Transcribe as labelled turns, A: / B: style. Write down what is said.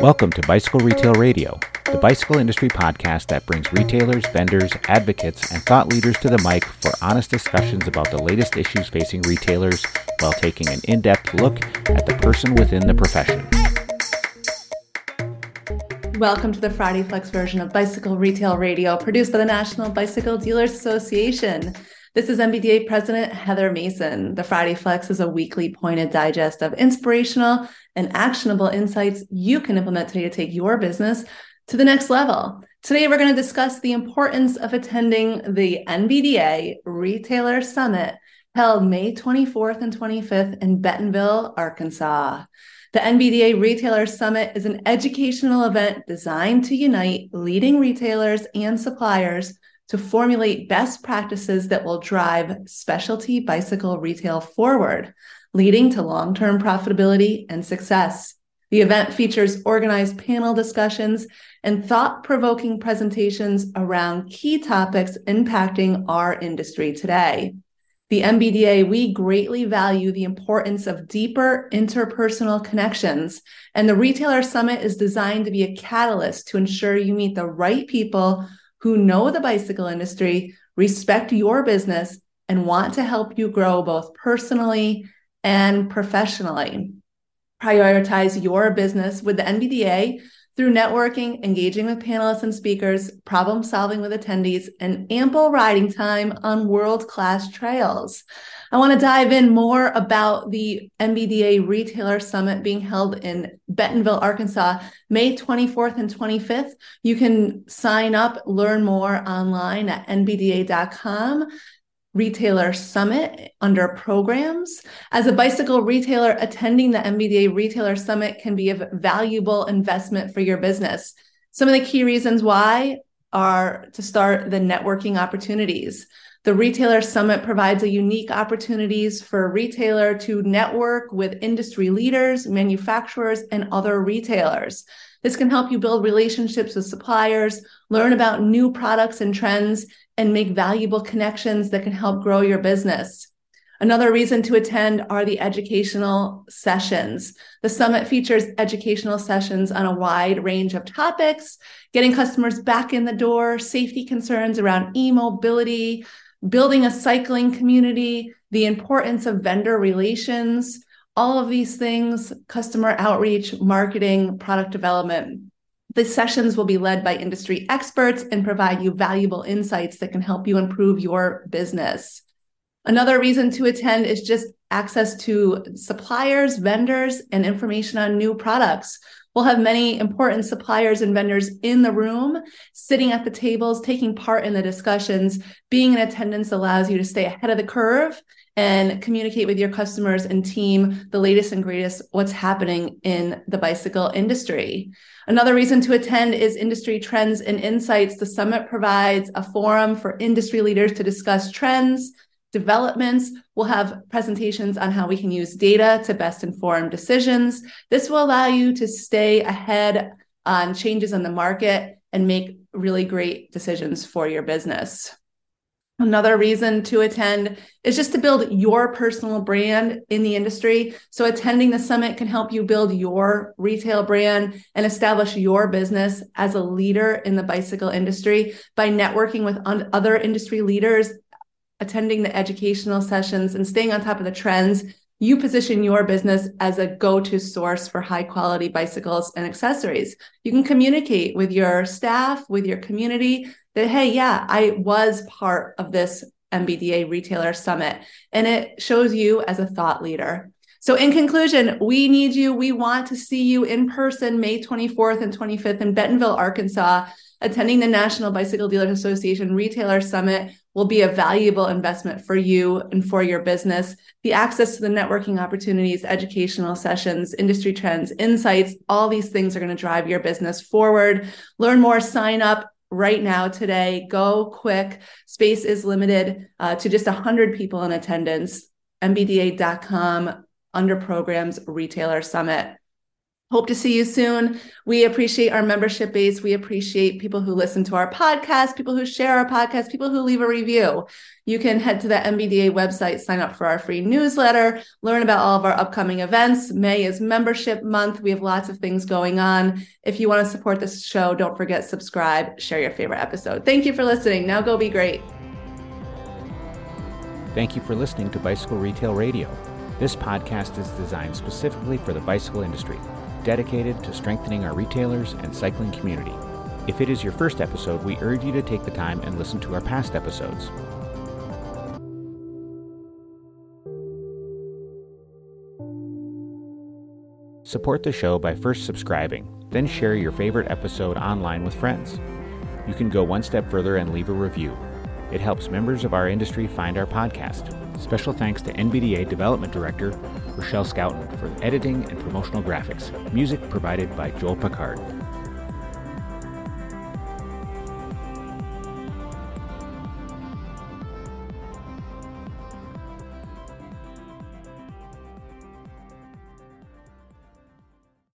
A: Welcome to Bicycle Retail Radio, the bicycle industry podcast that brings retailers, vendors, advocates, and thought leaders to the mic for honest discussions about the latest issues facing retailers while taking an in depth look at the person within the profession.
B: Welcome to the Friday Flex version of Bicycle Retail Radio, produced by the National Bicycle Dealers Association. This is NBDA President Heather Mason. The Friday Flex is a weekly pointed digest of inspirational and actionable insights you can implement today to take your business to the next level. Today, we're going to discuss the importance of attending the NBDA Retailer Summit held May 24th and 25th in Bentonville, Arkansas. The NBDA Retailer Summit is an educational event designed to unite leading retailers and suppliers to formulate best practices that will drive specialty bicycle retail forward, leading to long term profitability and success. The event features organized panel discussions and thought provoking presentations around key topics impacting our industry today. The NBDA, we greatly value the importance of deeper interpersonal connections, and the Retailer Summit is designed to be a catalyst to ensure you meet the right people who know the bicycle industry, respect your business, and want to help you grow both personally and professionally. Prioritize your business with the NBDA through networking, engaging with panelists and speakers, problem solving with attendees, and ample riding time on world class trails. I want to dive in more about the NBDA Retailer Summit being held in Bentonville, Arkansas, May 24th and 25th. You can sign up, learn more online at nbda.com. Retailer Summit under programs. As a bicycle retailer, attending the NBDA Retailer Summit can be a valuable investment for your business. Some of the key reasons why are to start the networking opportunities. The Retailer Summit provides a unique opportunities for a retailer to network with industry leaders, manufacturers, and other retailers. This can help you build relationships with suppliers, learn about new products and trends, and make valuable connections that can help grow your business. Another reason to attend are the educational sessions. The summit features educational sessions on a wide range of topics, getting customers back in the door, safety concerns around e mobility, building a cycling community, the importance of vendor relations, all of these things, customer outreach, marketing, product development. The sessions will be led by industry experts and provide you valuable insights that can help you improve your business. Another reason to attend is just access to suppliers, vendors, and information on new products. We'll have many important suppliers and vendors in the room, sitting at the tables, taking part in the discussions. Being in attendance allows you to stay ahead of the curve and communicate with your customers and team the latest and greatest what's happening in the bicycle industry. Another reason to attend is industry trends and insights. The summit provides a forum for industry leaders to discuss trends, developments. We'll have presentations on how we can use data to best inform decisions. This will allow you to stay ahead on changes in the market and make really great decisions for your business. Another reason to attend is just to build your personal brand in the industry. So, attending the summit can help you build your retail brand and establish your business as a leader in the bicycle industry by networking with other industry leaders attending the educational sessions and staying on top of the trends, you position your business as a go to source for high quality bicycles and accessories. You can communicate with your staff, with your community that, hey, yeah, I was part of this NBDA Retailer Summit. And it shows you as a thought leader. So, in conclusion, we need you. We want to see you in person May 24th and 25th in Bentonville, Arkansas. Attending the National Bicycle Dealers Association Retailer Summit will be a valuable investment for you and for your business. The access to the networking opportunities, educational sessions, industry trends, insights, all these things are going to drive your business forward. Learn more, sign up right now today. Go quick. Space is limited uh, to just 100 people in attendance. NBDA.com under programs retailer summit. Hope to see you soon. We appreciate our membership base. We appreciate people who listen to our podcast, people who share our podcast, people who leave a review. You can head to the NBDA website, sign up for our free newsletter, learn about all of our upcoming events. May is membership month. We have lots of things going on. If you want to support this show, don't forget subscribe, share your favorite episode. Thank you for listening. Now go be great.
A: Thank you for listening to Bicycle Retail Radio. This podcast is designed specifically for the bicycle industry dedicated to strengthening our retailers and cycling community. If it is your first episode, we urge you to take the time and listen to our past episodes. Support the show by first subscribing, then share your favorite episode online with friends. You can go one step further and leave a review. It helps members of our industry find our podcast. Special thanks to NBDA Development Director Rochelle Scouten for editing and promotional graphics. Music provided by Joel Picard.